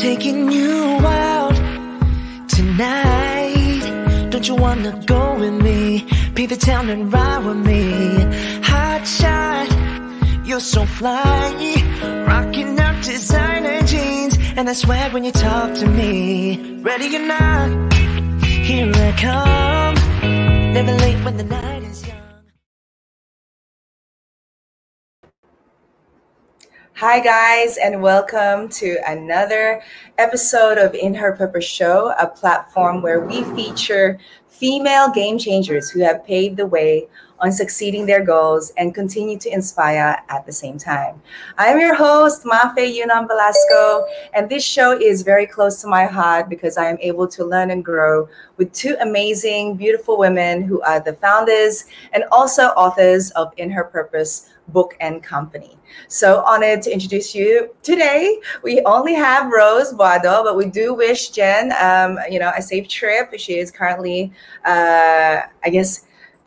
taking you out tonight. Don't you wanna go with me? Be the town and ride with me. Hot shot, you're so fly. Rocking out designer jeans, and I swear when you talk to me. Ready or not, here I come. Never late when the night Hi, guys, and welcome to another episode of In Her Purpose Show, a platform where we feature female game changers who have paved the way on succeeding their goals and continue to inspire at the same time. I'm your host, Mafe Yunam Velasco, and this show is very close to my heart because I am able to learn and grow with two amazing, beautiful women who are the founders and also authors of In Her Purpose book and company. So honored to introduce you today. We only have Rose Boado, but we do wish Jen, um, you know, a safe trip. She is currently, uh, I guess,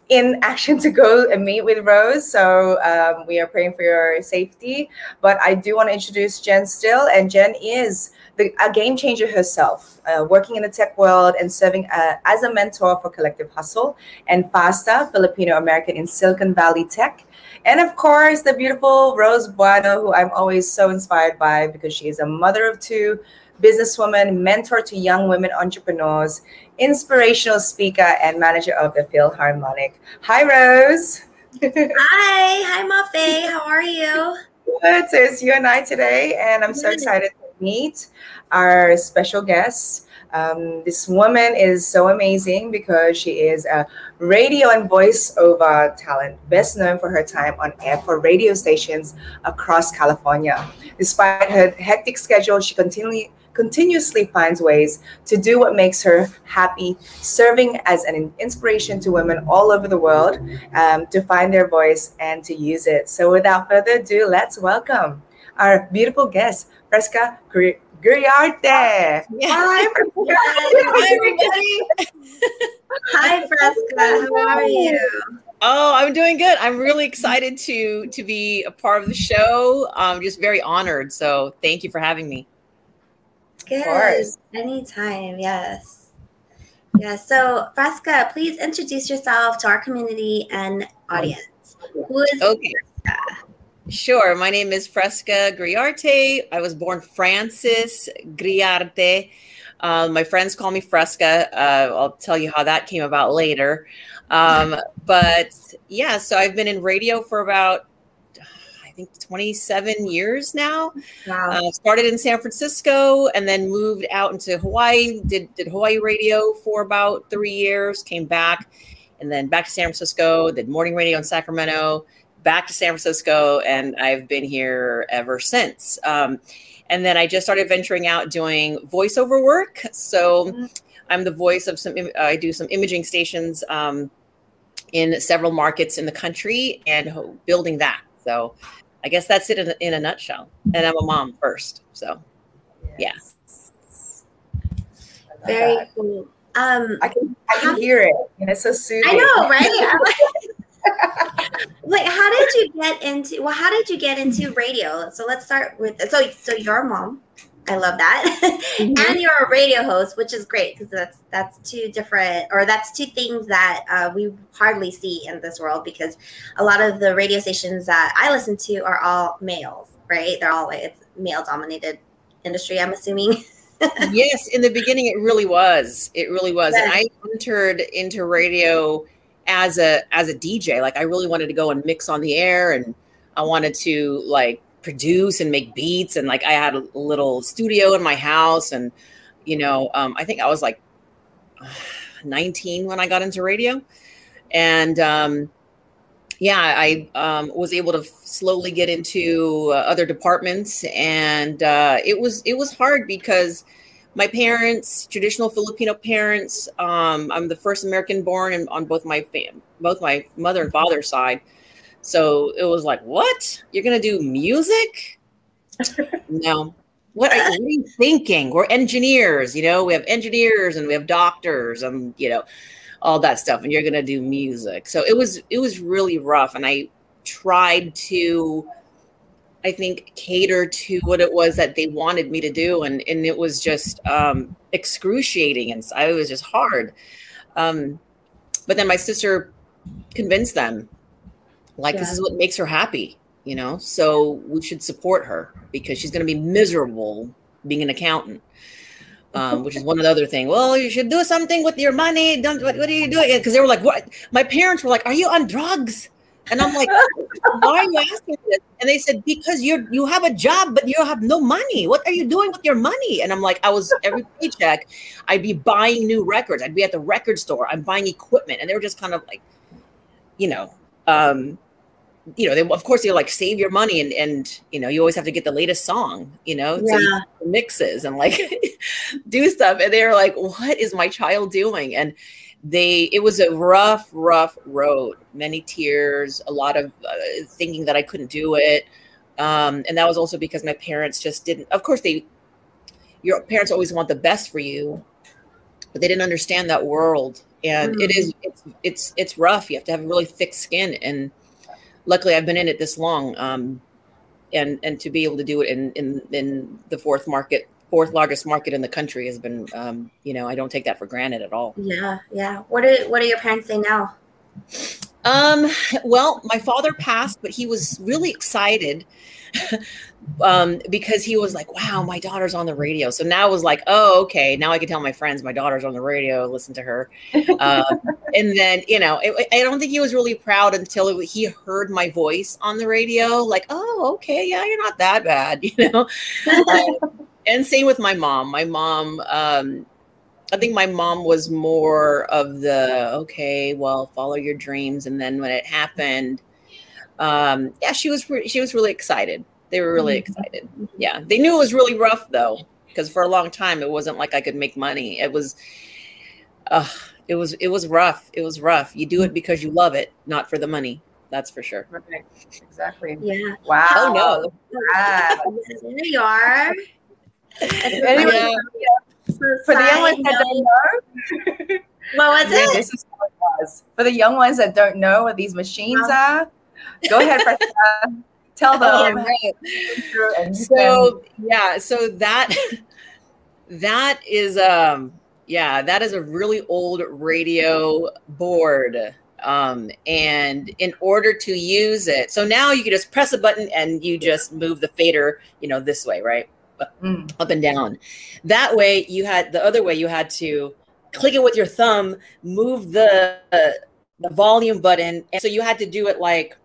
in action to go and meet with Rose. So um, we are praying for your safety. But I do want to introduce Jen still, and Jen is the, a game changer herself, uh, working in the tech world and serving uh, as a mentor for Collective Hustle and FASTA, Filipino American in Silicon Valley Tech. And of course, the beautiful Rose Boado, who I'm always so inspired by because she is a mother of two, businesswoman, mentor to young women entrepreneurs, inspirational speaker, and manager of the Philharmonic. Hi, Rose. Hi, hi, Mafe. How are you? Good. So it's you and I today, and I'm so excited to meet our special guest. Um, this woman is so amazing because she is a radio and voiceover talent, best known for her time on air for radio stations across California. Despite her hectic schedule, she continually continuously finds ways to do what makes her happy, serving as an inspiration to women all over the world um, to find their voice and to use it. So, without further ado, let's welcome our beautiful guest, Fresca Griarte. Yeah. Hi, Hi, everybody. Hi, Fresca. How are you? Oh, I'm doing good. I'm really excited to to be a part of the show. I'm just very honored. So, thank you for having me. Good. Anytime. Yes. Yeah. So, Fresca, please introduce yourself to our community and audience. Who is okay? Fresca? Sure. My name is Fresca Griarte. I was born Francis Griarte. Uh, my friends call me Fresca. Uh, I'll tell you how that came about later. Um, but yeah, so I've been in radio for about I think 27 years now. Wow. Uh, started in San Francisco and then moved out into Hawaii. Did did Hawaii radio for about three years. Came back, and then back to San Francisco. Did morning radio in Sacramento. Back to San Francisco, and I've been here ever since. Um, and then I just started venturing out doing voiceover work. So mm-hmm. I'm the voice of some. I do some imaging stations. Um, in several markets in the country and building that. So I guess that's it in a, in a nutshell. And I'm a mom first. So, yes. yeah. Very that. cool. Um, I can I can hear it, and it's so soothing. I know, right? like, how did you get into? Well, how did you get into radio? So let's start with. So, so your mom. I love that. Mm-hmm. and you're a radio host, which is great because that's that's two different or that's two things that uh, we hardly see in this world because a lot of the radio stations that I listen to are all males, right? They're all it's male dominated industry, I'm assuming. yes, in the beginning it really was. It really was. Yes. And I entered into radio as a as a DJ. Like I really wanted to go and mix on the air and I wanted to like produce and make beats and like i had a little studio in my house and you know um, i think i was like 19 when i got into radio and um, yeah i um, was able to slowly get into uh, other departments and uh, it was it was hard because my parents traditional filipino parents um, i'm the first american born in, on both my fam- both my mother and father's side so it was like, what? You're gonna do music? no. What are, what are, you thinking? We're engineers, you know. We have engineers and we have doctors, and you know, all that stuff. And you're gonna do music. So it was it was really rough, and I tried to I think, cater to what it was that they wanted me to do. And, and it was just um, excruciating. And it was just hard. Um, but then my sister convinced them, like, yeah. this is what makes her happy, you know? So we should support her because she's going to be miserable being an accountant. Um, which is one of the other thing. Well, you should do something with your money. Don't what, what are you doing? Because they were like, "What?" My parents were like, "Are you on drugs?" And I'm like, why are you asking this? And they said, because you you have a job, but you have no money. What are you doing with your money? And I'm like, I was every paycheck, I'd be buying new records. I'd be at the record store. I'm buying equipment. And they were just kind of like, you know, um, you know, they of course they're like save your money and and you know, you always have to get the latest song, you know, yeah. mixes and like do stuff. And they're like, what is my child doing? And they it was a rough rough road. Many tears a lot of uh, thinking that i couldn't do it. Um, and that was also because my parents just didn't of course they your parents always want the best for you but they didn't understand that world. And mm-hmm. it is it's it's it's rough. You have to have really thick skin. And luckily i've been in it this long um, and and to be able to do it in in in the fourth market fourth largest market in the country has been um, you know i don't take that for granted at all yeah yeah what are what are your parents saying now um well my father passed but he was really excited um, because he was like, "Wow, my daughter's on the radio." So now it was like, "Oh, okay." Now I can tell my friends my daughter's on the radio. Listen to her. Uh, and then you know, it, I don't think he was really proud until it, he heard my voice on the radio. Like, "Oh, okay, yeah, you're not that bad," you know. um, and same with my mom. My mom, um, I think my mom was more of the okay, well, follow your dreams, and then when it happened, um, yeah, she was re- she was really excited. They were really mm-hmm. excited. Yeah, they knew it was really rough though, because for a long time it wasn't like I could make money. It was, uh, it was it was rough. It was rough. You do it because you love it, not for the money. That's for sure. Right. Exactly. Yeah. Wow. Oh no. Wow. there you are. Anyway, yeah. for the young ones that don't know, what was it? This is how it was. For the young ones that don't know what these machines um, are, go ahead, tell them. right. So yeah, so that that is um yeah, that is a really old radio board. Um, and in order to use it, so now you can just press a button and you just move the fader, you know, this way, right? Mm. up and down. That way, you had the other way you had to click it with your thumb, move the uh, the volume button, and so you had to do it like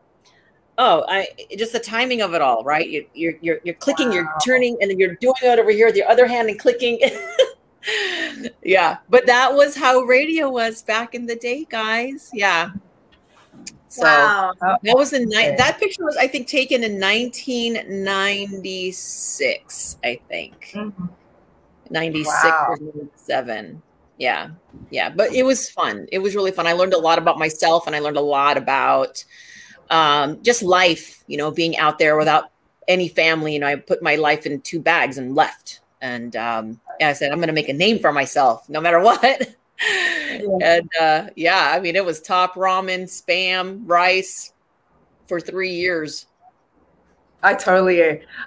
oh i just the timing of it all right you, you're you're, you're clicking wow. you're turning and then you're doing it over here with your other hand and clicking yeah but that was how radio was back in the day guys yeah so wow. that was the night. That picture was, I think, taken in 1996. I think mm-hmm. 96 wow. or 97. Yeah, yeah. But it was fun. It was really fun. I learned a lot about myself, and I learned a lot about um, just life. You know, being out there without any family. You know, I put my life in two bags and left. And um, I said, I'm going to make a name for myself, no matter what. And uh, yeah, I mean, it was top ramen, spam, rice for three years. I totally,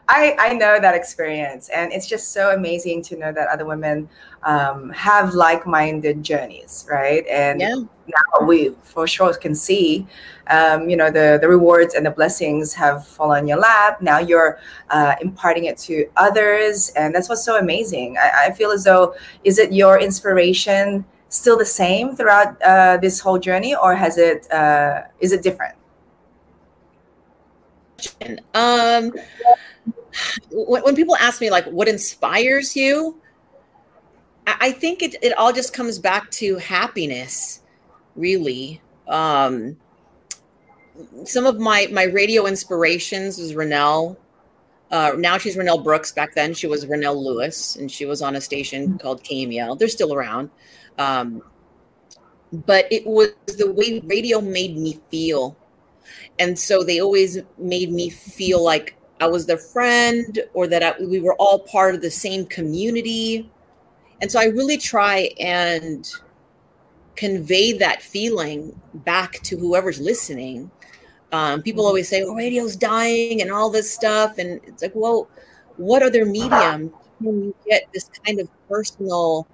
I I know that experience, and it's just so amazing to know that other women um, have like-minded journeys, right? And yeah. now we for sure can see, um, you know, the the rewards and the blessings have fallen on your lap. Now you're uh, imparting it to others, and that's what's so amazing. I, I feel as though is it your inspiration still the same throughout uh, this whole journey, or has it uh, is it different? Um, when, people ask me like what inspires you, I think it, it all just comes back to happiness, really. Um, some of my my radio inspirations was Renel. Uh, now she's Renel Brooks. Back then she was Renel Lewis, and she was on a station mm-hmm. called KMEL. They're still around. Um, but it was the way radio made me feel. And so they always made me feel like I was their friend or that I, we were all part of the same community. And so I really try and convey that feeling back to whoever's listening Um, people always say, "Oh, radio's dying," and all this stuff, and it's like, well, what other medium can you get this kind of personal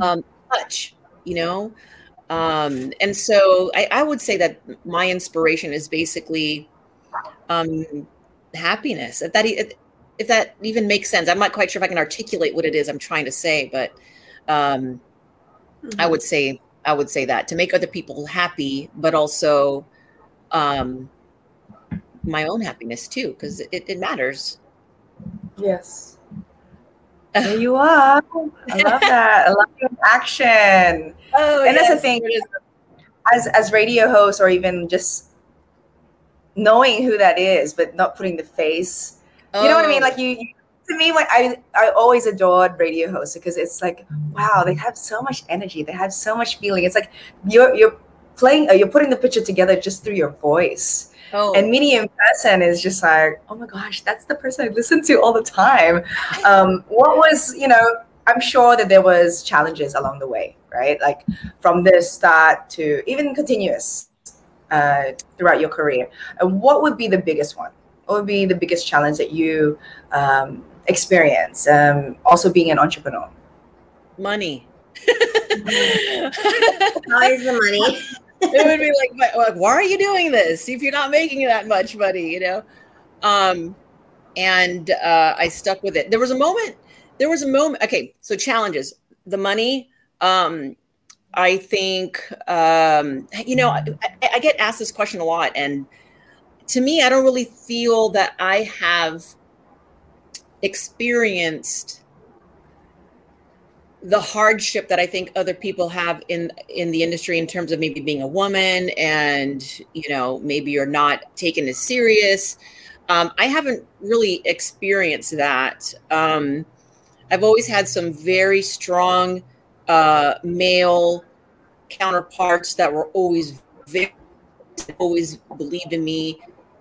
um, touch? You know, um, and so I, I would say that my inspiration is basically um, happiness. If that if that even makes sense, I'm not quite sure if I can articulate what it is I'm trying to say, but um, mm-hmm. I would say I would say that to make other people happy, but also um, my own happiness too, because it, it matters. Yes. There you are. I love that. I love your action. Oh, and yes, that's the thing. As as radio hosts, or even just knowing who that is, but not putting the face. Oh. You know what I mean? Like you, you to me, when I I always adored radio hosts because it's like, wow, they have so much energy, they have so much feeling. It's like you're you're playing, uh, you're putting the picture together just through your voice. Oh. And meeting in person is just like, oh my gosh, that's the person I listen to all the time. Um, what was, you know, I'm sure that there was challenges along the way, right? Like from the start to even continuous uh, throughout your career. And what would be the biggest one? What would be the biggest challenge that you um, experience? Um, also being an entrepreneur. Money. Always the money it would be like, like, why are you doing this if you're not making that much money? You know, um, and uh, I stuck with it. There was a moment. There was a moment. Okay, so challenges. The money. Um, I think um, you know I, I get asked this question a lot, and to me, I don't really feel that I have experienced the hardship that I think other people have in in the industry in terms of maybe being a woman and you know maybe you're not taken as serious. Um, I haven't really experienced that. Um, I've always had some very strong uh, male counterparts that were always very always believed in me,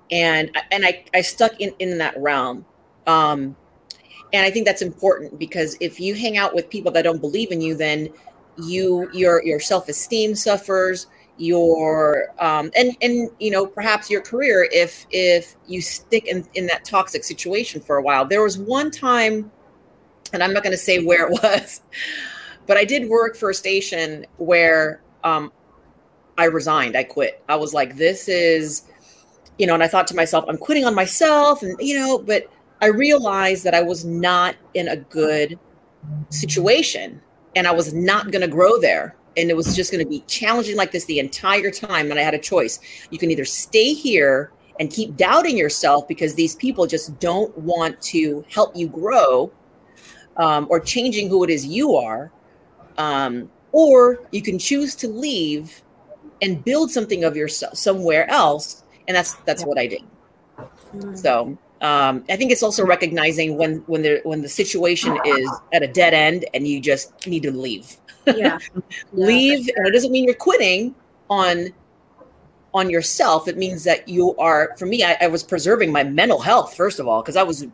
and and I I stuck in in that realm. Um, and i think that's important because if you hang out with people that don't believe in you then you your your self-esteem suffers your um and and you know perhaps your career if if you stick in in that toxic situation for a while. There was one time and i'm not going to say where it was but i did work for a station where um i resigned i quit. I was like this is you know and i thought to myself i'm quitting on myself and you know but I realized that I was not in a good situation and I was not going to grow there. And it was just going to be challenging like this the entire time. And I had a choice. You can either stay here and keep doubting yourself because these people just don't want to help you grow um, or changing who it is you are. Um, or you can choose to leave and build something of yourself somewhere else. And that's that's what I did. Mm. So um, I think it's also recognizing when when the when the situation is at a dead end and you just need to leave. Yeah, leave, and it doesn't mean you're quitting on on yourself. It means that you are. For me, I, I was preserving my mental health first of all because I was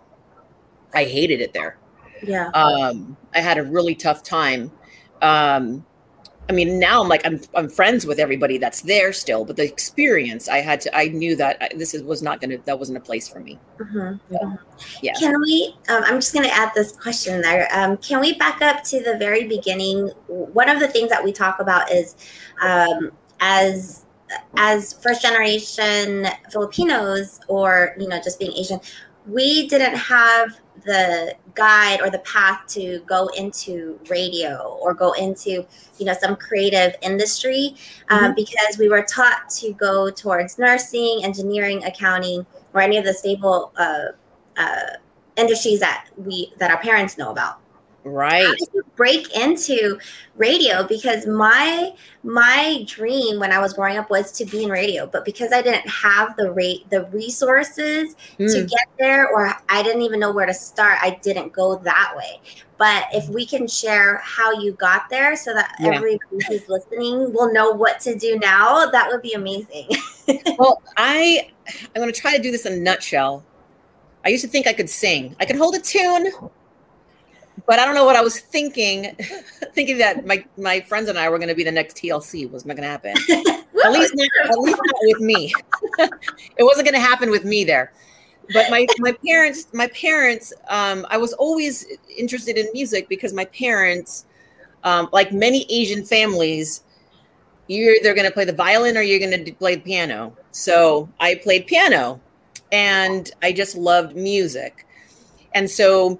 I hated it there. Yeah, um, I had a really tough time. Um, I mean, now I'm like I'm I'm friends with everybody that's there still, but the experience I had to I knew that I, this is, was not gonna that wasn't a place for me. Mm-hmm. So, yeah. Can we? Um, I'm just gonna add this question there. Um, can we back up to the very beginning? One of the things that we talk about is um, as as first generation Filipinos or you know just being Asian, we didn't have the guide or the path to go into radio or go into you know some creative industry um, mm-hmm. because we were taught to go towards nursing engineering accounting or any of the stable uh, uh, industries that we that our parents know about right How did you break into radio because my my dream when i was growing up was to be in radio but because i didn't have the rate the resources mm. to hmm. get there or i didn't even know where to start i didn't go that way but if we can share how you got there so that yeah. everybody who's listening will know what to do now that would be amazing well i i'm going to try to do this in a nutshell i used to think i could sing i could hold a tune but I don't know what I was thinking, thinking that my my friends and I were going to be the next TLC was not going to happen. at least not, at least not with me. it wasn't going to happen with me there. But my my parents, my parents, um, I was always interested in music because my parents, um, like many Asian families, you're either going to play the violin or you're going to play the piano. So I played piano, and I just loved music, and so,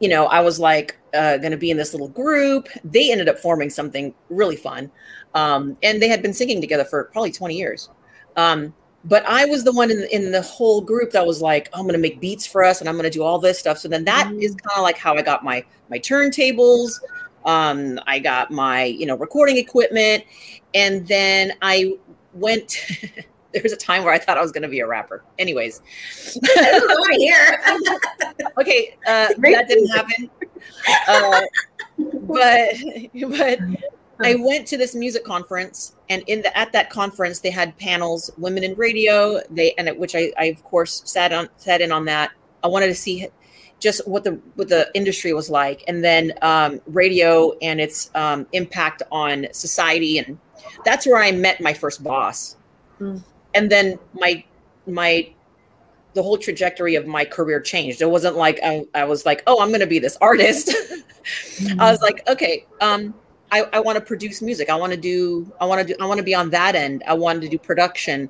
you know, I was like uh, going to be in this little group. They ended up forming something really fun um, and they had been singing together for probably 20 years. Um, but I was the one in, in the whole group that was like, oh, I'm going to make beats for us and I'm going to do all this stuff. So then that mm. is kind of like how I got my my turntables. Um, I got my you know recording equipment, and then I went. there was a time where I thought I was going to be a rapper. Anyways, here. okay, uh, that didn't happen. Uh, but but I went to this music conference, and in the, at that conference, they had panels, women in radio. They and it, which I, I of course sat on sat in on that. I wanted to see just what the what the industry was like, and then um, radio and its um, impact on society, and that's where I met my first boss. Mm. And then my my the whole trajectory of my career changed. It wasn't like I, I was like, oh, I'm going to be this artist. mm. I was like, okay, um, I, I want to produce music. I want to do. I want to do. I want to be on that end. I wanted to do production.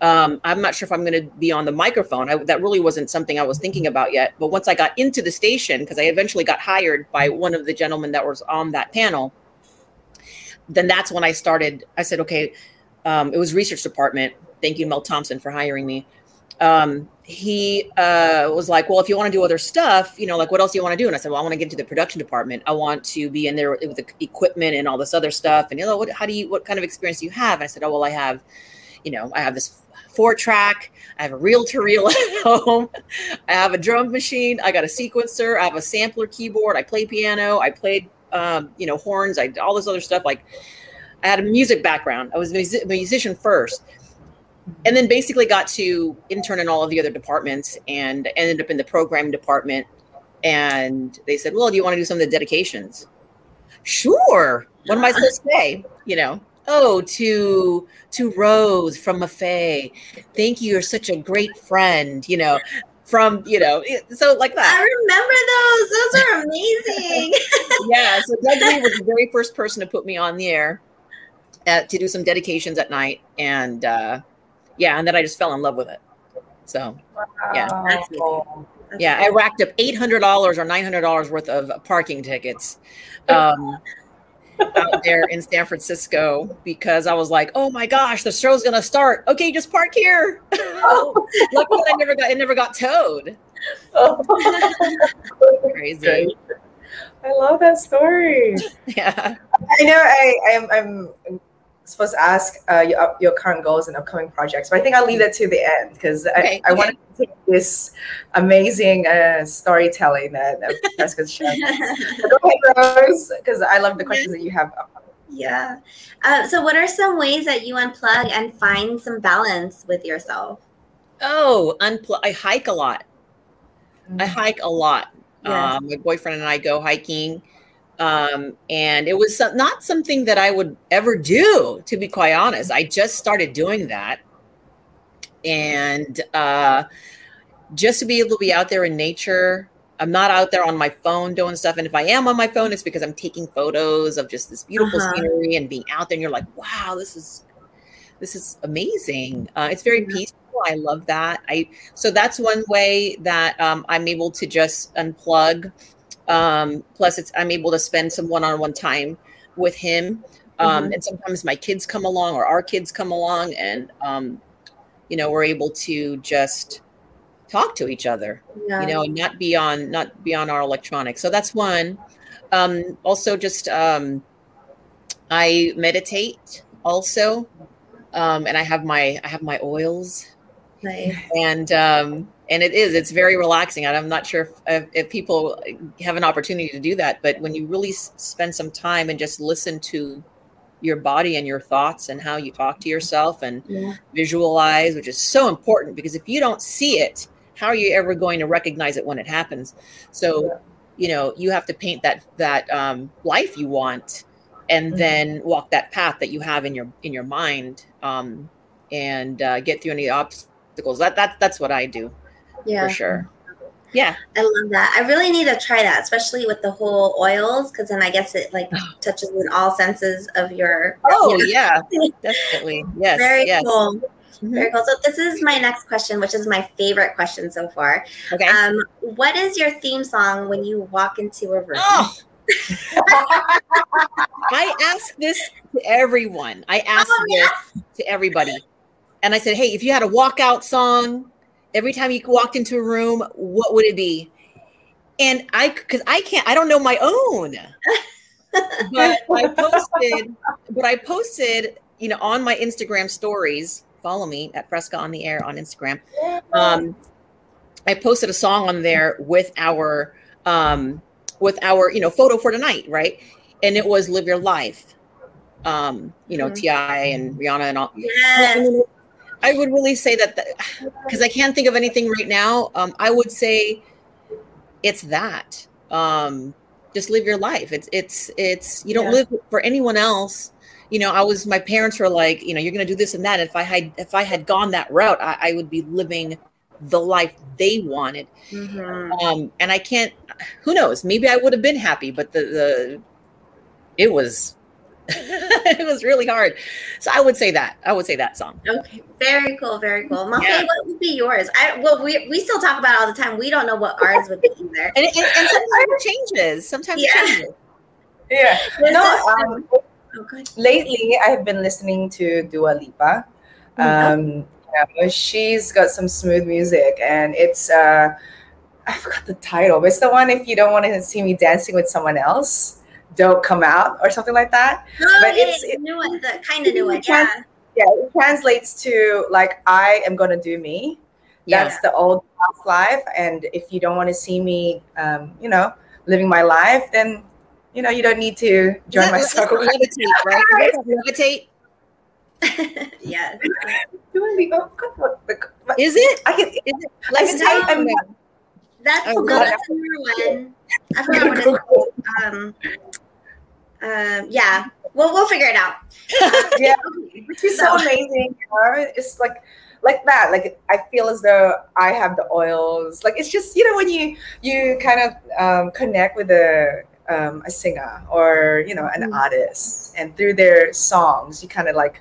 Um, I'm not sure if I'm going to be on the microphone. I, that really wasn't something I was thinking about yet. But once I got into the station, because I eventually got hired by one of the gentlemen that was on that panel, then that's when I started. I said, okay, um, it was research department. Thank you, Mel Thompson, for hiring me um, he uh, was like, "Well, if you want to do other stuff, you know, like what else do you want to do?" And I said, "Well, I want to get into the production department. I want to be in there with the equipment and all this other stuff." And you know, what? How do you? What kind of experience do you have? And I said, "Oh, well, I have, you know, I have this four track. I have a reel to reel at home. I have a drum machine. I got a sequencer. I have a sampler keyboard. I play piano. I played, um, you know, horns. I all this other stuff. Like, I had a music background. I was a musician first." And then basically got to intern in all of the other departments and ended up in the program department. And they said well do you want to do some of the dedications? Sure. What am i supposed to say? You know oh to to rose from Mafe. Thank you. You're such a great friend you know from you know so like that. I remember those. Those are amazing. Yeah so doug lee was the very first person to put me on the air at, uh, to do some dedications at night. And uh yeah, and then I just fell in love with it. So wow. yeah, yeah, I racked up eight hundred dollars or nine hundred dollars worth of parking tickets. Um, out there in San Francisco because I was like, oh my gosh, the show's gonna start. Okay, just park here. Oh. Luckily, I never got it never got towed. Oh. Crazy. I love that story. Yeah. I know I, I'm I'm supposed to ask uh, your, your current goals and upcoming projects, but I think I'll leave that to the end because okay, I, I want to take this amazing uh, storytelling that, that Fresca's sharing. go ahead, Rose, because I love the questions that you have. Yeah. Uh, so, what are some ways that you unplug and find some balance with yourself? Oh, unplug. I hike a lot. Mm-hmm. I hike a lot. Yes. Um, my boyfriend and I go hiking um, and it was not something that I would ever do, to be quite honest. I just started doing that. And uh, just to be able to be out there in nature, I'm not out there on my phone doing stuff. And if I am on my phone, it's because I'm taking photos of just this beautiful uh-huh. scenery and being out there. And you're like, wow, this is this is amazing. Uh, it's very peaceful. I love that. I so that's one way that um, I'm able to just unplug um, plus, it's I'm able to spend some one-on-one time with him. Um, mm-hmm. And sometimes my kids come along, or our kids come along, and um, you know we're able to just talk to each other. Yeah. You know, and not be on not be on our electronics. So that's one. Um, also, just um, I meditate also, um, and I have my I have my oils. Nice. And um, and it is it's very relaxing i'm not sure if, if, people have an opportunity to do that but when you really spend some time and just listen to your body and your thoughts and how you talk to yourself and yeah. visualize which is so important because if you don't see it how are you ever going to recognize it when it happens so yeah. you know you have to paint that that um, life you want and Mhm. then walk that path that you have in your in your mind um, and uh, get through any obstacles that, that that's what i do Yeah. for sure yeah I love that. I really need to try that, especially with the whole oils, because then I guess it like touches in all senses of your. oh yeah definitely yes Very yes cool. Mhm. Very cool. So this is my next question, which is my favorite question so far. okay Um, what is your theme song when you walk into a room? oh I ask this to everyone. I ask Oh, this to everybody. And I said, hey, if you had a walkout song, every time you walked into a room, what would it be? And I, because I can't, I don't know my own. but I posted, but I posted, you know, on my Instagram stories. Follow me at Fresca on the Air on Instagram. Um, I posted a song on there with our, um, with our, you know, photo for tonight, right? And it was "Live Your Life." Um, you know, Mhm. T.I. and Rihanna and all. Yes. I would really say that because I can't think of anything right now. Um, I would say it's that. Um, just live your life. It's it's it's you don't Yeah. live for anyone else. You know, I was my parents were like, you know, you're gonna do this and that. If I had if I had gone that route, I, I would be living the life they wanted. Mhm. Um, and I can't. Who knows? Maybe I would have been happy, but the the it was it was really hard. So I would say that. I would say that song. Okay, very cool, very cool. Mafe, Yeah. what would be yours? I well, we, we still talk about it all the time. We don't know what ours would be either. And, and, and sometimes it changes. Sometimes Yeah. it changes. yeah. This No, is- um, oh, lately I have been listening to Dua Lipa. Um, you know, she's got some smooth music, and it's uh, I forgot the title, but it's the one if you don't want to see me dancing with someone else, don't come out or something like that. Oh, but yeah, it's- yeah, new one, the kind of new one. Yeah. Yeah, it translates to like I am gonna do me. Yeah. That's the old life, and if you don't want to see me, um, you know, living my life, then you know you don't need to join my circle. Levitate, right? Is Levitate. Lipa, what the- what- Is it? I can. Is it? I can type That's Oh, no, that's a new one. I forgot what it's called. Um, um, yeah. Well, we'll figure it out. Yeah. Okay. She's so amazing. You know? It's like like that. Like I feel as though I have the oils. Like it's just you know when you you kind of um, connect with a um, a singer or you know an Mm. artist, and through their songs, you kind of like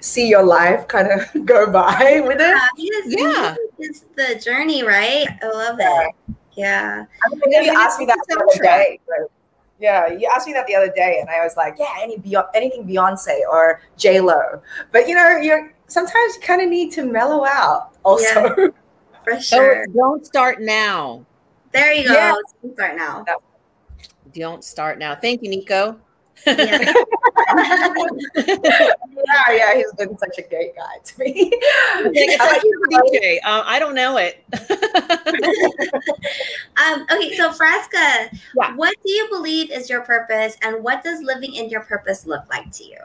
see your life kind of go by with it. Yeah, Yeah. It's the journey, right? I love it. Yeah. I mean, you asked me that the other day. but- Yeah, you asked me that the other day, and I was like, "Yeah, any Beyonce, anything Beyonce or J Lo." But you know, you're sometimes you kind of need to mellow out. Also, For Oh, sure. don't start now. There you go. Yeah. Let's Start now. Don't start now. Thank you, Nico. Yeah. yeah, yeah, he's been such a great guy to me. How like DJ. Uh, I don't know it. um, okay, so Fresca, Yeah. what do you believe is your purpose, and what does living in your purpose look like to you?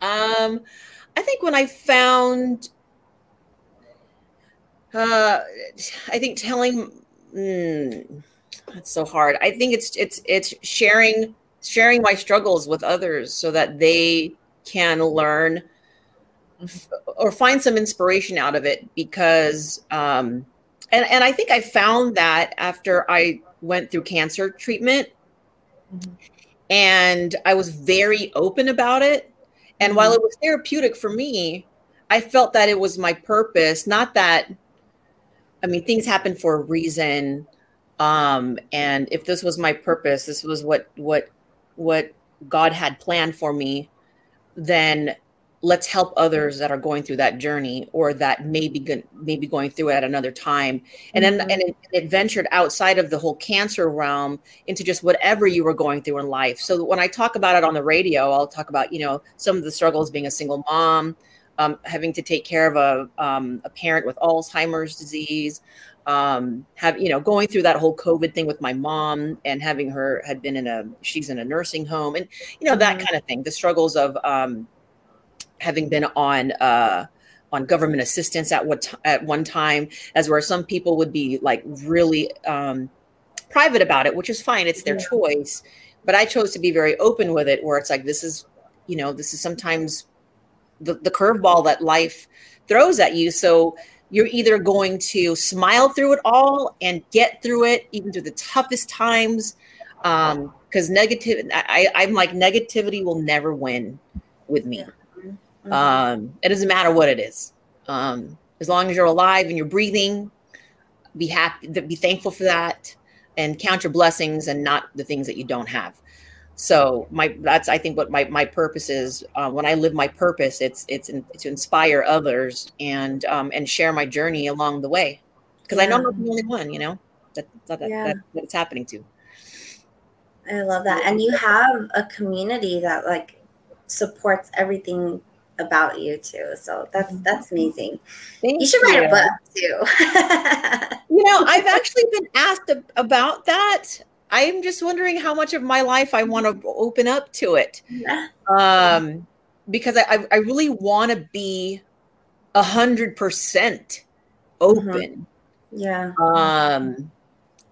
Um, I think when I found, uh, I think telling, mm, that's so hard. I think it's it's it's sharing sharing my struggles with others so that they can learn f- or find some inspiration out of it because um and and I think I found that after I went through cancer treatment Mhm. and I was very open about it and while it was therapeutic for me, I felt that it was my purpose, not that I mean things happen for a reason. Um, and if this was my purpose, this was what what what God had planned for me, then let's help others that are going through that journey or that maybe go- maybe going through it at another time and then Mhm. and it, it ventured outside of the whole cancer realm into just whatever you were going through in life so when i talk about it on the radio i'll talk about you know some of the struggles being a single mom um, having to take care of a, um, a parent with alzheimer's disease um, have you know going through that whole covid thing with my mom and having her had been in a she's in a nursing home and you know that Mhm. kind of thing the struggles of um, having been on uh, on government assistance at what t- at one time, as where some people would be like really um, private about it, which is fine; it's their Yeah. choice. but I chose to be very open with it, where it's like this is, you know, this is sometimes the, the curveball that life throws at you. So you're either going to smile through it all and get through it, even through the toughest times. Um, because negative, I, I'm like negativity will never win with me. Mm-hmm. Um, it doesn't matter what it is. Um, as long as you're alive and you're breathing, be happy, be thankful for that, and count your blessings and not the things that you don't have so my that's i think what my, my purpose is uh, when i live my purpose it's it's in, to inspire others and um, and share my journey along the way. Because yeah. i know i'm not the only one you know? That, that, yeah. that, that it's happening to. I love that. And you have a community that like supports everything about you too. So that's mm-hmm. that's amazing. Thank you should write a book too. You know i've actually been asked about that I'm just wondering how much of my life I want to open up to it. Yeah. Um, because I, I really want to be a hundred percent open. Mm-hmm. Yeah. Um,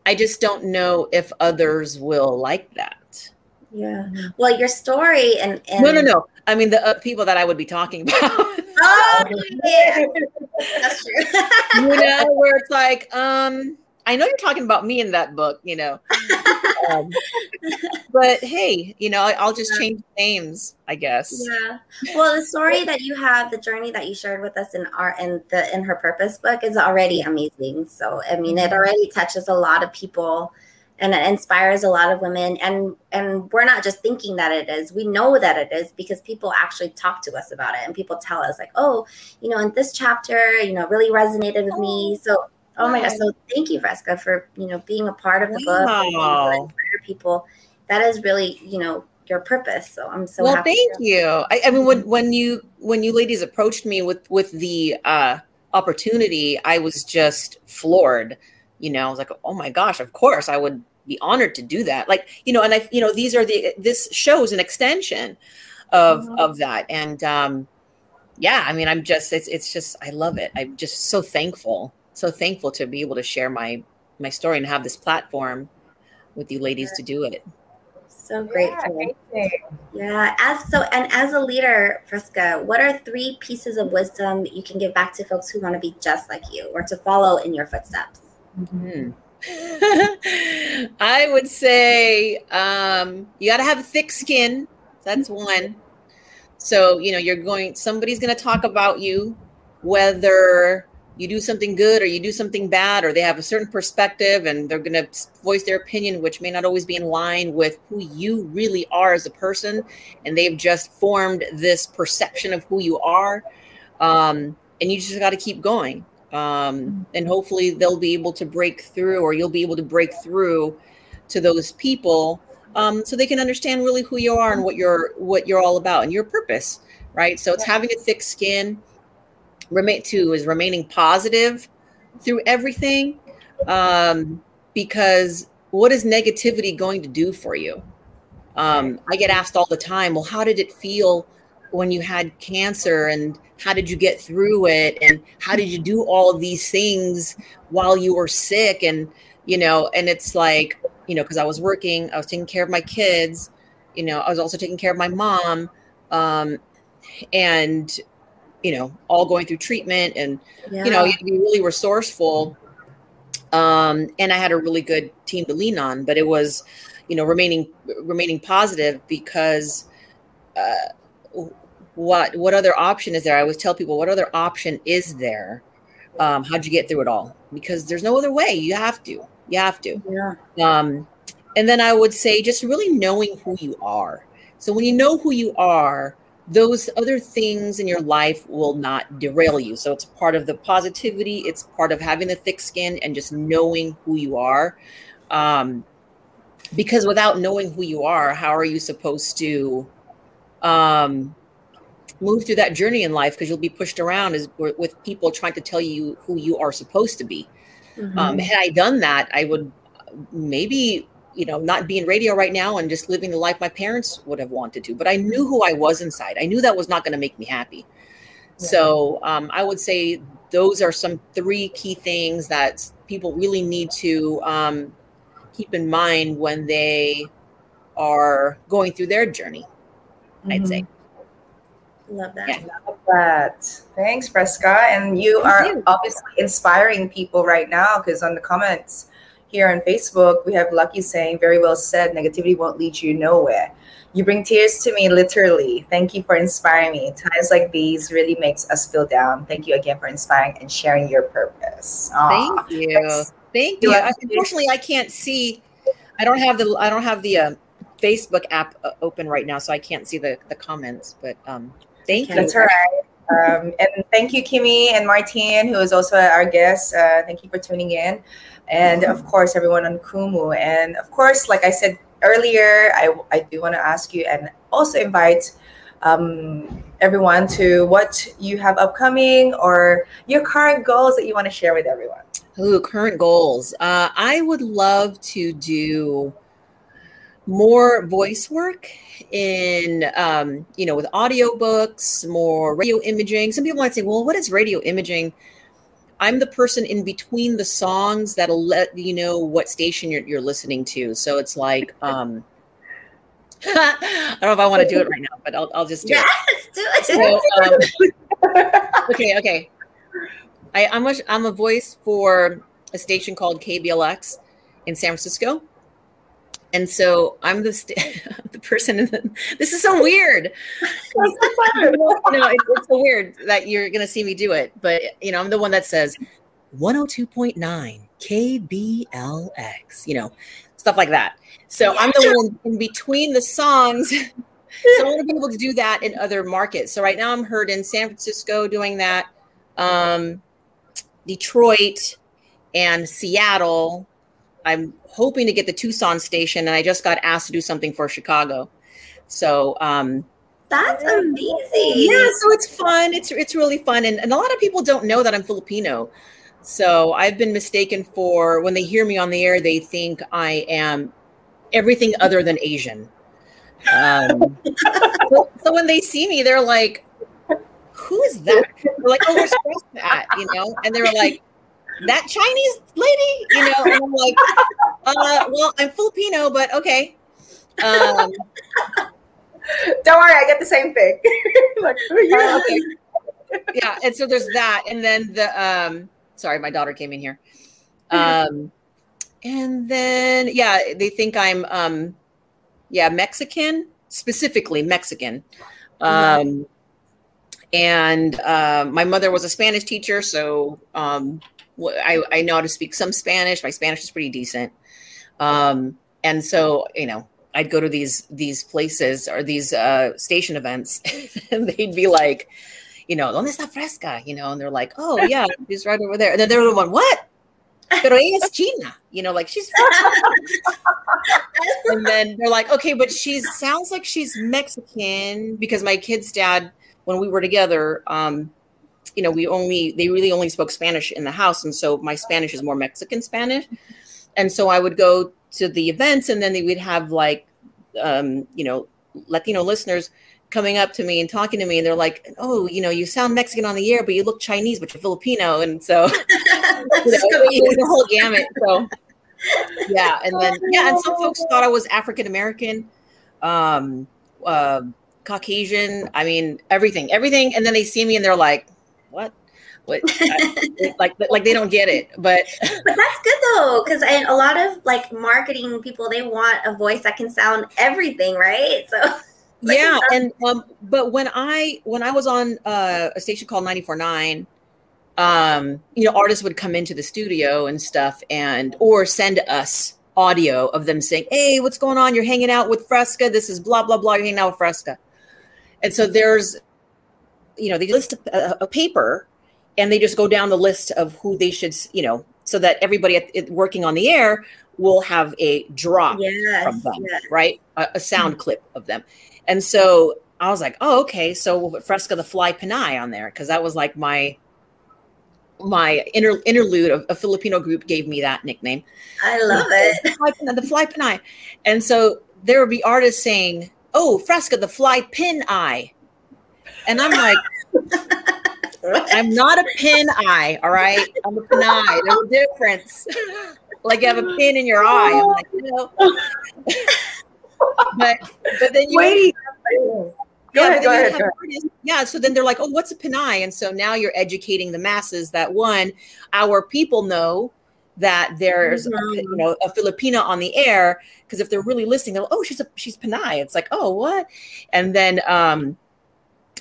I just don't know if others will like that. Yeah. Well, your story and, and no, no, no. I mean the uh, people that I would be talking about. oh, yeah. That's true. you know, where it's like, um, I know you're talking about me in that book, you know. um, but hey, you know, I'll just change names, I guess. Yeah. Well, the story that you have, the journey that you shared with us in our in the in her purpose book is already amazing. So I mean, it already touches a lot of people and it inspires a lot of women and and we're not just thinking that it is we know that it is because people actually talk to us about it and people tell us like oh you know in this chapter you know really resonated with me oh. so Oh my gosh! So thank you, Fresca, for you know being a part of the wow. book. people. That is really you know your purpose. So I'm so well. thank you. I, I, mean, when when you when you ladies approached me with with the uh, opportunity, I was just floored. You know, I was like, oh my gosh, of course I would be honored to do that. Like you know, and I you know these are the this shows an extension of mm-hmm. of that, and um, yeah, I mean, I'm just it's it's just I love it. I'm just so thankful so thankful to be able to share my my story and have this platform with you ladies to do it. So grateful. Yeah, yeah. As so and as a leader, Fresca, what are three pieces of wisdom you can give back to folks who want to be just like you or to follow in your footsteps? Mm-hmm. I would say um, you got to have a thick skin. That's one. So, you know, you're going, somebody's going to talk about you, whether you do something good or you do something bad or they have a certain perspective and they're going to voice their opinion which may not always be in line with who you really are as a person. And they've just formed this perception of who you are. Um, and you just got to keep going. Um, and hopefully they'll be able to break through or you'll be able to break through to those people um, so they can understand really who you are and what you're what you're all about and your purpose right? So it's having a thick skin remain to is remaining positive through everything um, because what is negativity going to do for you? Um, i get asked all the time well how did it feel when you had cancer and how did you get through it and how did you do all of these things while you were sick? And you know and it's like you know because i was working i was taking care of my kids you know i was also taking care of my mom um, and you know all going through treatment and yeah. you know you have to be really resourceful. Um and i had a really good team to lean on but it was you know remaining remaining positive because uh what what other option is there? I always tell people what other option is there? Um how'd you get through it all? Because there's no other way. You have to. You have to. Yeah. Um and then i would say just really knowing who you are. So when you know who you are those other things in your life will not derail you. So it's part of the positivity, it's part of having a thick skin and just knowing who you are. Um, because without knowing who you are, how are you supposed to um, move through that journey in life? Because you'll be pushed around as, with people trying to tell you who you are supposed to be. Mm-hmm. Um, had I done that, I would maybe you know, not being radio right now and just living the life my parents would have wanted to. But I knew who I was inside. I knew that was not going to make me happy. Yeah. So um, I would say those are some three key things that people really need to um, keep in mind when they are going through their journey. I'd say. Love that. Yeah. Love that. Thanks, Fresca. And you are you. obviously inspiring people right now because on the comments here on Facebook, we have Lucky saying, Very well said, negativity won't lead you nowhere. You bring tears to me, literally. Thank you for inspiring me. Times like these really makes us feel down. Thank you again for inspiring and sharing your purpose. Aw, Thank you. thanks. Thank You like- Unfortunately, I can't see. I don't have the. I don't have the uh, Facebook app uh, open right now, so I can't see the the comments. But um, thank you. That's all right. Um, and thank you, Kimmy and Martine, who is also our guest. Uh, thank you for tuning in. And of course, everyone on Kumu. And of course, like I said earlier, I, I do want to ask you and also invite um, everyone to what you have upcoming or your current goals that you want to share with everyone. Ooh, current goals. Uh, I would love to do more voice work in, um, you know, with audiobooks, more radio imaging. Some people might say, well, what is radio imaging? I'm the person in between the songs that'll let you know what station you're, you're listening to. So it's like, um, I don't know if I want to do it right now, but I'll, I'll just do it. Yes, do it. So, um, okay, okay. I, I'm a, I'm a voice for a station called KBLX in San Francisco, and so I'm the st- the person. In the, this is so weird. you know, it's, it's so weird that you're gonna see me do it, but you know, I'm the one that says 102.9 KBLX. You know, stuff like that. So I'm the one in between the songs. so I want to be able to do that in other markets. So right now I'm heard in San Francisco doing that, um, Detroit, and Seattle. I'm hoping to get the Tucson station, and I just got asked to do something for Chicago. So um, That's amazing. yeah, so it's fun. It's it's really fun, and, and a lot of people don't know that I'm Filipino. So I've been mistaken for when they hear me on the air, they think I am everything other than Asian. Um, so, so when they see me, they're like, "Who is that?" They're like, "Oh, where's Fresca at?" You know, and they're like, "That Chinese lady," you know, and I'm like, uh, "Well, I'm Filipino, but okay." Um, Don't worry, I get the same thing. like, who are you? Oh, okay. yeah and so there's that and then the um sorry my daughter came in here um and then yeah they think i'm um yeah mexican specifically mexican um and uh, my mother was a spanish teacher so um I, I know how to speak some spanish my spanish is pretty decent um and so you know i'd go to these these places or these uh station events and they'd be like you know, ¿dónde está Fresca? You know, and they're like, oh, yeah, she's right over there. And then they're the one, what? Pero ella es China. You know, like she's. and then they're like, okay, but she sounds like she's Mexican because my kid's dad, when we were together, um, you know, we only, they really only spoke Spanish in the house. And so my Spanish is more Mexican Spanish. And so I would go to the events and then they would have like, um, you know, Latino listeners coming up to me and talking to me and they're like oh you know you sound mexican on the air but you look chinese but you're filipino and so you know, the whole gamut so yeah and then yeah and some folks thought i was african american um uh, caucasian i mean everything everything and then they see me and they're like what? What I- like like they don't get it but But that's good though, because a lot of like marketing people, they want a voice that can sound everything, right? So yeah and um but when i when i was on uh, a station called 949 um you know artists would come into the studio and stuff and or send us audio of them saying hey what's going on? You're hanging out with fresca. This is blah blah blah. You're hanging out with fresca. And so there's you know they list a, a paper and they just go down the list of who they should you know so that everybody at, working on the air will have a drop yes, from them, yes. right? A, a sound mm-hmm. clip of them. And so I was like, oh, okay. So we'll put Fresca the Fly Pinay on there because that was like my my inter, interlude of a Filipino group gave me that nickname. I love it. The Fly Pinay, the Fly Pinay. And so there would be artists saying, oh, Fresca the Fly Pin Eye. And I'm like, I'm not a pin eye, all right? I'm a pin eye. There's a difference. like you have a pin in your eye. I'm like, you know. but but then you Wait. Go yeah, ahead, go then you ahead, have artists- yeah, so then they're like, oh, what's a pin eye? And so now you're educating the masses that one, our people know that there's a, Mhm. you know a Filipina on the air because if they're really listening, they'll oh she's a she's Pinay. It's like oh what, and then um,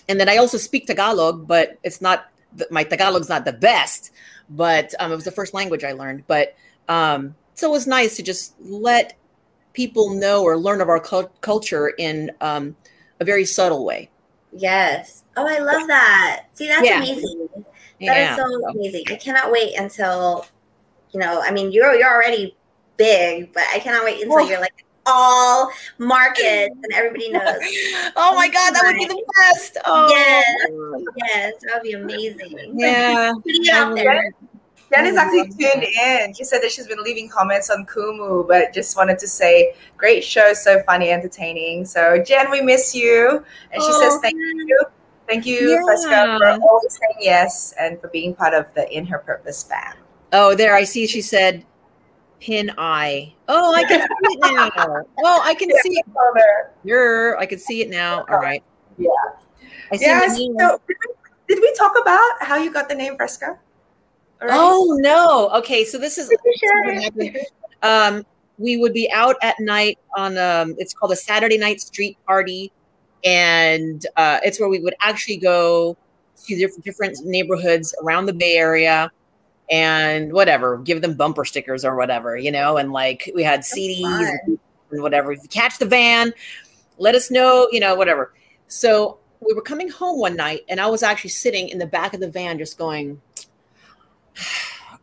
and then I also speak Tagalog, but it's not my Tagalog's not the best, but um, it was the first language I learned. But um, so it was nice to just let people know or learn of our cul- culture in um, a very subtle way. Yes. Oh, I love that. See, that's Yeah. amazing. That is Yeah. so amazing. I cannot wait until, you know, I mean, you're you're already big, but I cannot wait until Well- you're like all markets and everybody knows. Oh my god, that would be the best. Oh Yes. Yes, that would be amazing. yeah. Out there. Jen is actually tuned in. She said that she's been leaving comments on Kumu, but just wanted to say, great show, so funny, entertaining. So, Jen, we miss you. And she says, Oh, thank you. Thank you, Yeah. Fresca, for always saying yes and for being part of the In Her Purpose fam. Oh, there I see. She said, "Pin eye." Oh, I can see it now. Oh, I can see it. You're. I can see it now. All right. Yeah. I see. Yes. the. So, did we, talk about how you got the name Fresca? Already? Oh no. Okay, so this is Did you this is share what it? happened. um, we would be out at night on um, it's called a Saturday night street party, and uh, it's where we would actually go to diff- different neighborhoods around the Bay Area, and whatever, give them bumper stickers or whatever, you know, and like we had CDs fun. and whatever. If you catch the van, let us know, you know, whatever. So we were coming home one night, and I was actually sitting in the back of the van, just going.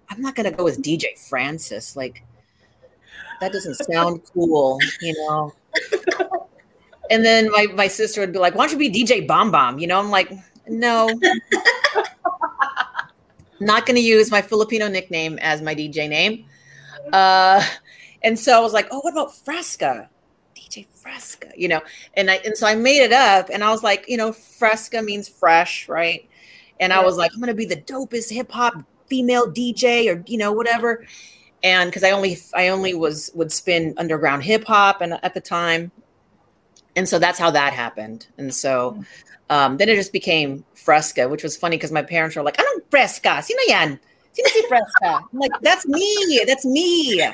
I'm not gonna go with DJ Francis. Like that doesn't sound cool, you know. And then my my sister would be like, "Why don't you be DJ Bomb Bomb?" You know, I'm like, "No, not gonna use my Filipino nickname as my DJ name." Uh, and so I was like, "Oh, what about Fresca?" DJ Fresca, you know, and I and so I made it up, and I was like, you know, Fresca means fresh, right? And I was like, I'm gonna be the dopest hip hop female DJ, or you know, whatever. And because I only I only was would spin underground hip hop, and at the time, and so that's how that happened. And so um, then it just became Fresca, which was funny because my parents were like, "Anong Fresca? Sino yan? Sino si Fresca?" I'm like, "That's me. That's me."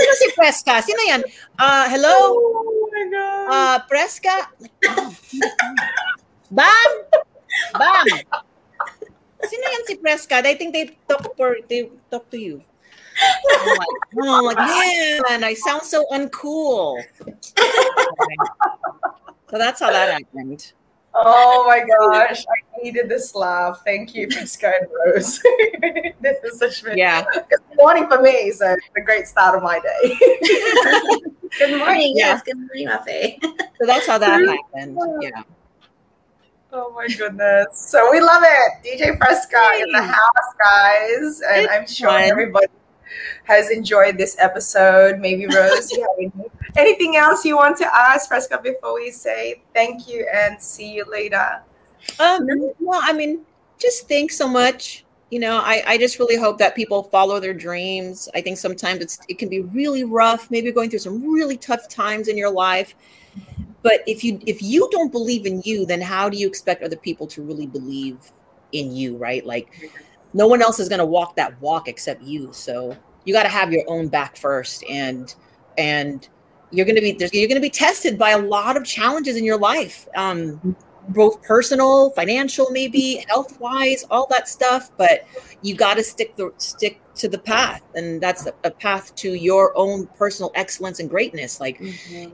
Sino si Fresca? Sino yan? Uh, hello? Oh my God. Uh, Fresca? Bam! Bam! Sino yan si Fresca? I think they talk for they talk to you. I'm like, oh, I'm like, man, I sound so uncool. so that's how that happened. Oh my gosh, I needed this laugh. Thank you, Fresca and Rose. this is such a Yeah. good morning for me, so it's a great start of my day. Good morning. Yeah. Yes, good morning, Mafe. So that's how that happened. Yeah. oh my goodness. So we love it. DJ Fresca in the house, guys. And It's I'm sure fun. everybody has enjoyed this episode. Maybe Rose, you have any- anything else you want to ask Fresca before we say thank you and see you later? Um, well, I mean, just thanks so much. You know, I, I just really hope that people follow their dreams. I think sometimes it's it can be really rough, maybe going through some really tough times in your life. But if you if you don't believe in you, then how do you expect other people to really believe in you, right? Like no one else is going to walk that walk except you. So you got to have your own back first and and you're going to be there's, you're going to be tested by a lot of challenges in your life. Um both personal, financial, maybe health wise, all that stuff. But you got to stick the stick to the path, and that's a, a path to your own personal excellence and greatness. Like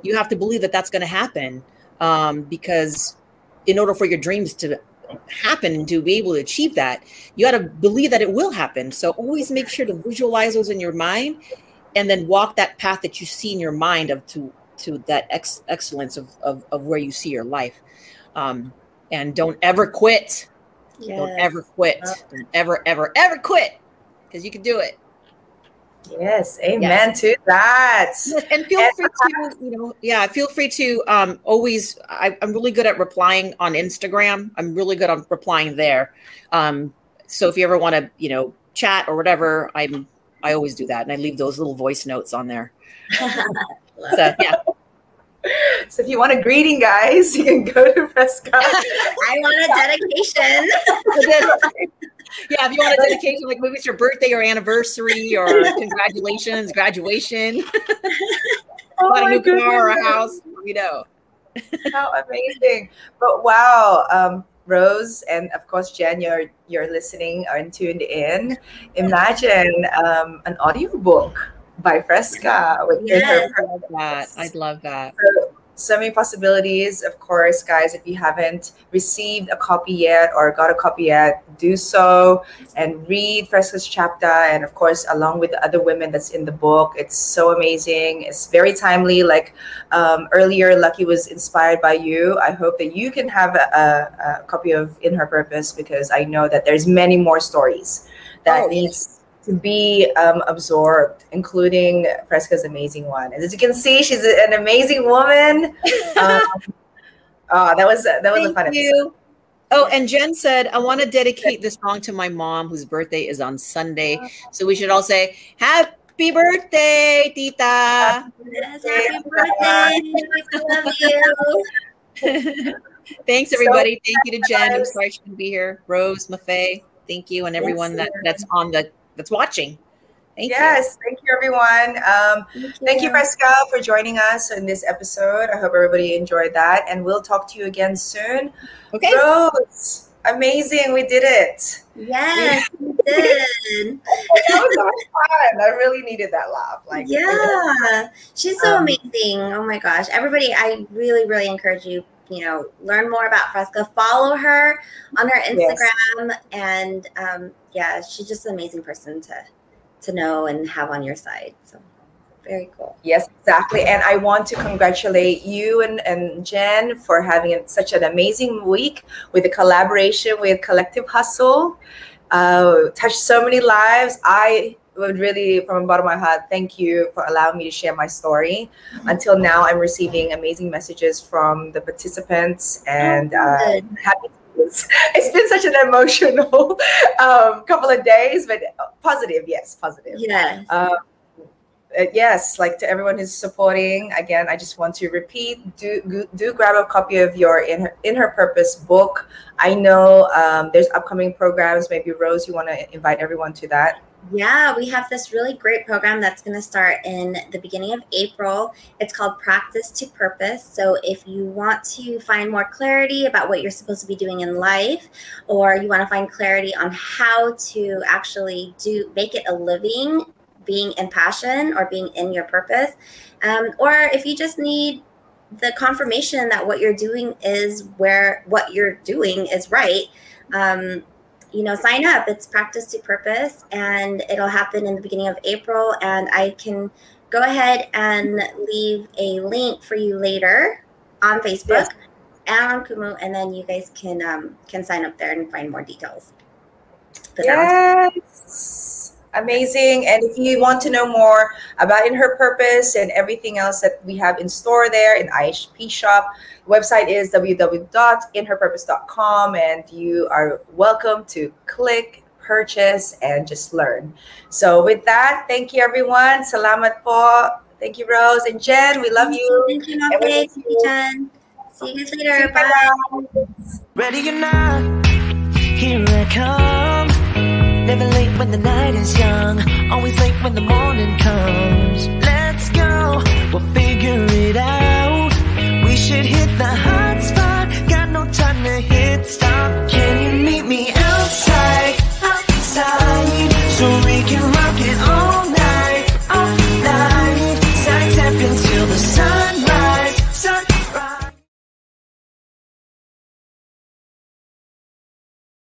you have to believe that that's going to happen, um, because in order for your dreams to happen to be able to achieve that, you got to believe that it will happen. So always make sure to visualize those in your mind, and then walk that path that you see in your mind of to to that ex- excellence of, of of where you see your life um, and don't ever quit. Don't ever quit. Don't ever, ever, ever quit because you can do it. Yes, amen to that. Yes, and feel free to, you know, yeah, feel free to um, always. I, I'm really good at replying on Instagram. I'm really good on replying there. Um, so if you ever want to, you know, chat or whatever, I'm I always do that, and I leave those little voice notes on there. so yeah. So if you want a greeting, guys, you can go to Fresca. I want a dedication. yeah, if you want a dedication, like maybe it's your birthday or anniversary or congratulations, graduation, Oh a new car or a house, you know. How amazing! But wow, um, Rose and of course Jen, you're you're listening and tuned in. Imagine um, an audiobook by Fresca with Her Yes. That. Purpose. I'd love that. So, so many possibilities. Of course, guys, if you haven't received a copy yet or got a copy yet, do so and read Fresca's chapter. And of course, along with the other women that's in the book, it's so amazing. It's very timely. Like um, earlier, Lucky was inspired by you. I hope that you can have a, a, a copy of In Her Purpose because I know that there's many more stories that Oh, needs to be um, absorbed, including Fresca's amazing one. And as you can see, she's an amazing woman. Um, oh, that was that was a Thank fun episode. you. Oh, and Jen said, I want to dedicate this song to my mom, whose birthday is on Sunday. So we should all say, Happy birthday, Tita. Yes, happy birthday. Love you. Thanks, So- everybody. Thank you to Jen. I'm sorry she couldn't be here. Rose, Mafe, thank you, and everyone that, that's on the that's watching. Thank yes, thank you, everyone. Um, thank you, Fresca, for joining us in this episode. I hope everybody enjoyed that, and we'll talk to you again soon. Okay. Rose, amazing, we did it. Yes, you did. That was so fun. I really needed that laugh. Like, Yeah, she's so Um, amazing. Oh my gosh. Everybody, I really, really encourage you, you know, learn more about Fresca. Follow her on her Instagram. And um, yeah, she's just an amazing person to to know and have on your side. So very cool. Yes, exactly. And I want to congratulate you and, and Jen for having such an amazing week with the collaboration with Collective Hustle. Uh, touched so many lives. I would really, from the bottom of my heart, thank you for allowing me to share my story. Until now, I'm receiving amazing messages from the participants and uh, happy. It's been such an emotional um, couple of days, but positive, yes, positive. Yes. Um, uh, yes, like to everyone who's supporting, again, I just want to repeat: do do- do grab a copy of your in her in her purpose book. I know um, there's upcoming programs. Maybe Rose, you want to invite everyone to that. Yeah, we have this really great program that's going to start in the beginning of April. It's called Practice to Purpose. So, if you want to find more clarity about what you're supposed to be doing in life, or you want to find clarity on how to actually do make it a living, being in passion or being in your purpose, um, or if you just need the confirmation that what you're doing is where what you're doing is right. Um, you know, sign up. It's practice to purpose, and it'll happen in the beginning of April. And I can go ahead and leave a link for you later on Facebook Yes. and on Kumu, and then you guys can um, can sign up there and find more details. But Yes, amazing. And if you want to know more about In Her Purpose and everything else that we have in store there in IHP Shop, website is www.inherpurpose.com, and you are welcome to click, purchase, and just learn. So with that, thank you everyone. Salamat po. Thank you, Rose and Jen. We love you. Thank you, And we Thank you. you, Jen. See you guys later. You Bye. later. Ready or not, here I come. Never late when the night is young. Always late when the morning comes. Let's go, we'll figure it out. We should hit the hot spot Got no time to hit stop.